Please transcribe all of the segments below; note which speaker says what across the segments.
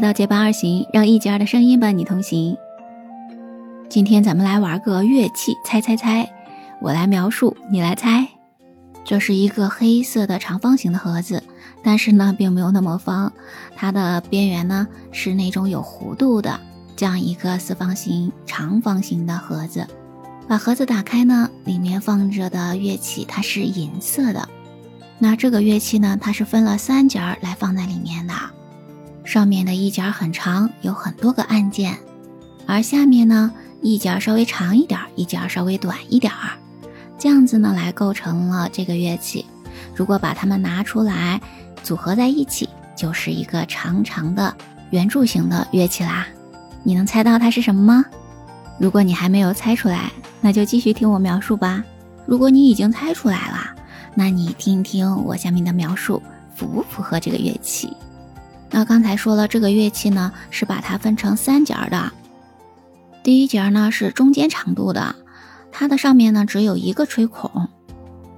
Speaker 1: 来到结伴而行，让一节儿的声音伴你同行。今天咱们来玩个乐器猜猜猜，我来描述，你来猜。这是一个黑色的长方形的盒子，但是呢，并没有那么方，它的边缘呢是那种有弧度的，这样一个四方形、长方形的盒子。把盒子打开呢，里面放着的乐器它是银色的。那这个乐器呢，它是分了三节儿来放在里面的。上面的一节很长，有很多个按键，而下面呢一节稍微长一点，一节稍微短一点儿，这样子呢来构成了这个乐器。如果把它们拿出来组合在一起，就是一个长长的圆柱形的乐器啦。你能猜到它是什么吗？如果你还没有猜出来，那就继续听我描述吧。如果你已经猜出来了，那你听一听我下面的描述，符不符合这个乐器？那刚才说了，这个乐器呢是把它分成三节的。第一节呢是中间长度的，它的上面呢只有一个吹孔，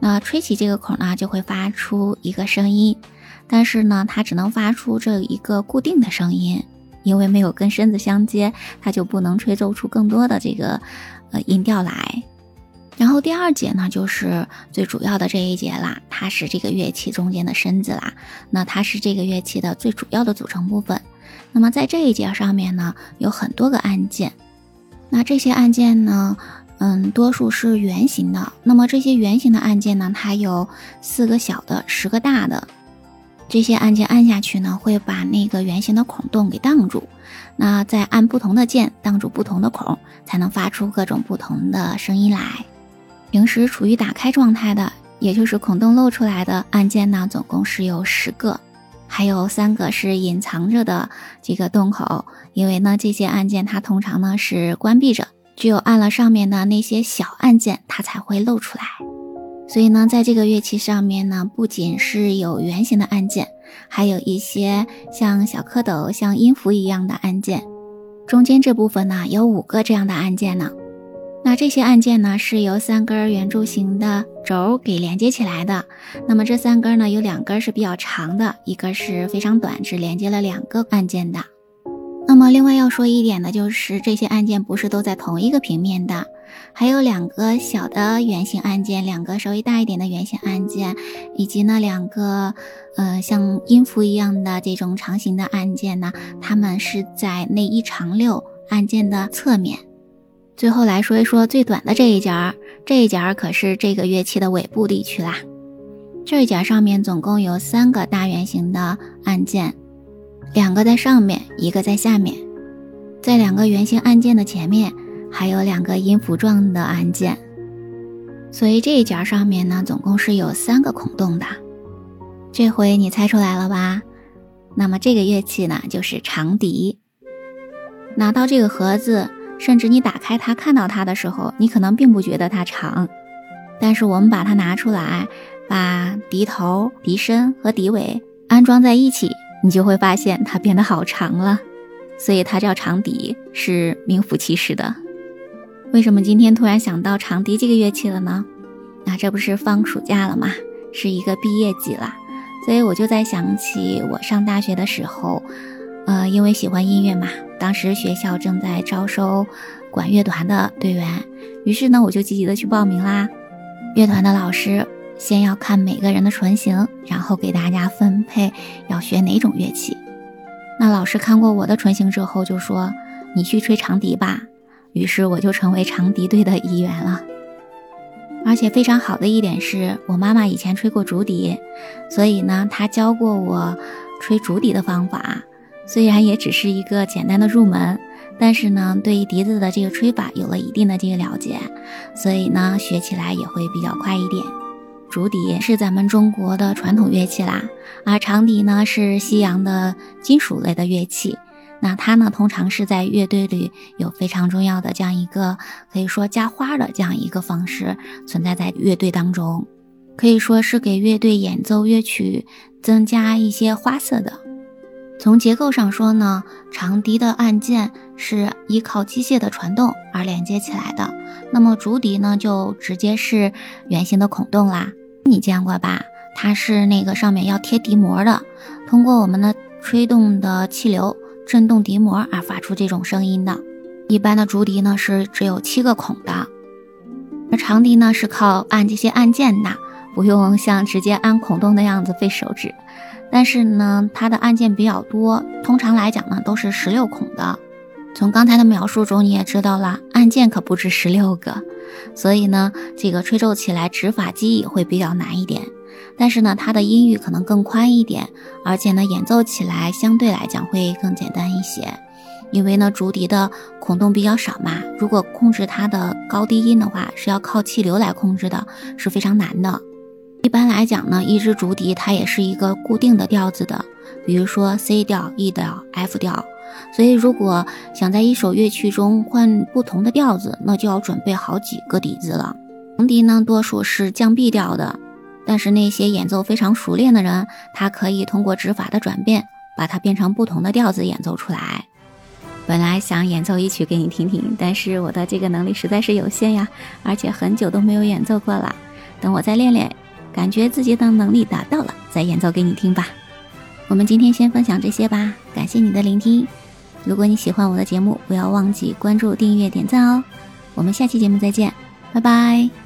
Speaker 1: 那吹起这个孔呢就会发出一个声音，但是呢它只能发出这一个固定的声音，因为没有跟身子相接，它就不能吹奏出更多的这个呃音调来。然后第二节呢，就是最主要的这一节啦，它是这个乐器中间的身子啦，那它是这个乐器的最主要的组成部分。那么在这一节上面呢，有很多个按键，那这些按键呢，嗯，多数是圆形的。那么这些圆形的按键呢，它有四个小的，十个大的。这些按键按下去呢，会把那个圆形的孔洞给挡住。那再按不同的键挡住不同的孔，才能发出各种不同的声音来。平时处于打开状态的，也就是孔洞露出来的按键呢，总共是有十个，还有三个是隐藏着的这个洞口。因为呢，这些按键它通常呢是关闭着，只有按了上面的那些小按键，它才会露出来。所以呢，在这个乐器上面呢，不仅是有圆形的按键，还有一些像小蝌蚪、像音符一样的按键。中间这部分呢，有五个这样的按键呢。那这些按键呢，是由三根圆柱形的轴给连接起来的。那么这三根呢，有两根是比较长的，一根是非常短，只连接了两个按键的。那么另外要说一点的就是，这些按键不是都在同一个平面的，还有两个小的圆形按键，两个稍微大一点的圆形按键，以及呢两个呃像音符一样的这种长形的按键呢，它们是在那一长溜按键的侧面。最后来说一说最短的这一节儿，这一节儿可是这个乐器的尾部地区啦。这一节上面总共有三个大圆形的按键，两个在上面，一个在下面。在两个圆形按键的前面，还有两个音符状的按键。所以这一节上面呢，总共是有三个孔洞的。这回你猜出来了吧？那么这个乐器呢，就是长笛。拿到这个盒子。甚至你打开它看到它的时候，你可能并不觉得它长，但是我们把它拿出来，把笛头、笛身和笛尾安装在一起，你就会发现它变得好长了。所以它叫长笛，是名副其实的。为什么今天突然想到长笛这个乐器了呢？那这不是放暑假了吗？是一个毕业季了，所以我就在想起我上大学的时候。呃，因为喜欢音乐嘛，当时学校正在招收管乐团的队员，于是呢，我就积极的去报名啦。乐团的老师先要看每个人的唇形，然后给大家分配要学哪种乐器。那老师看过我的唇形之后，就说：“你去吹长笛吧。”于是我就成为长笛队的一员了。而且非常好的一点是我妈妈以前吹过竹笛，所以呢，她教过我吹竹笛的方法。虽然也只是一个简单的入门，但是呢，对笛子的这个吹法有了一定的这个了解，所以呢，学起来也会比较快一点。竹笛是咱们中国的传统乐器啦，而长笛呢是西洋的金属类的乐器。那它呢，通常是在乐队里有非常重要的这样一个可以说加花的这样一个方式存在在乐队当中，可以说是给乐队演奏乐曲增加一些花色的。从结构上说呢，长笛的按键是依靠机械的传动而连接起来的。那么竹笛呢，就直接是圆形的孔洞啦。你见过吧？它是那个上面要贴笛膜的，通过我们的吹动的气流振动笛膜而发出这种声音的。一般的竹笛呢是只有七个孔的，而长笛呢是靠按这些按键的，不用像直接按孔洞那样子费手指。但是呢，它的按键比较多，通常来讲呢都是十六孔的。从刚才的描述中你也知道了，按键可不止十六个，所以呢，这个吹奏起来指法记忆会比较难一点。但是呢，它的音域可能更宽一点，而且呢，演奏起来相对来讲会更简单一些。因为呢，竹笛的孔洞比较少嘛，如果控制它的高低音的话，是要靠气流来控制的，是非常难的。一般来讲呢，一支竹笛它也是一个固定的调子的，比如说 C 调、E 调、F 调。所以如果想在一首乐曲中换不同的调子，那就要准备好几个笛子了。长笛呢，多数是降 B 调的，但是那些演奏非常熟练的人，他可以通过指法的转变，把它变成不同的调子演奏出来。本来想演奏一曲给你听听，但是我的这个能力实在是有限呀，而且很久都没有演奏过了。等我再练练。感觉自己的能力达到了，再演奏给你听吧。我们今天先分享这些吧，感谢你的聆听。如果你喜欢我的节目，不要忘记关注、订阅、点赞哦。我们下期节目再见，拜拜。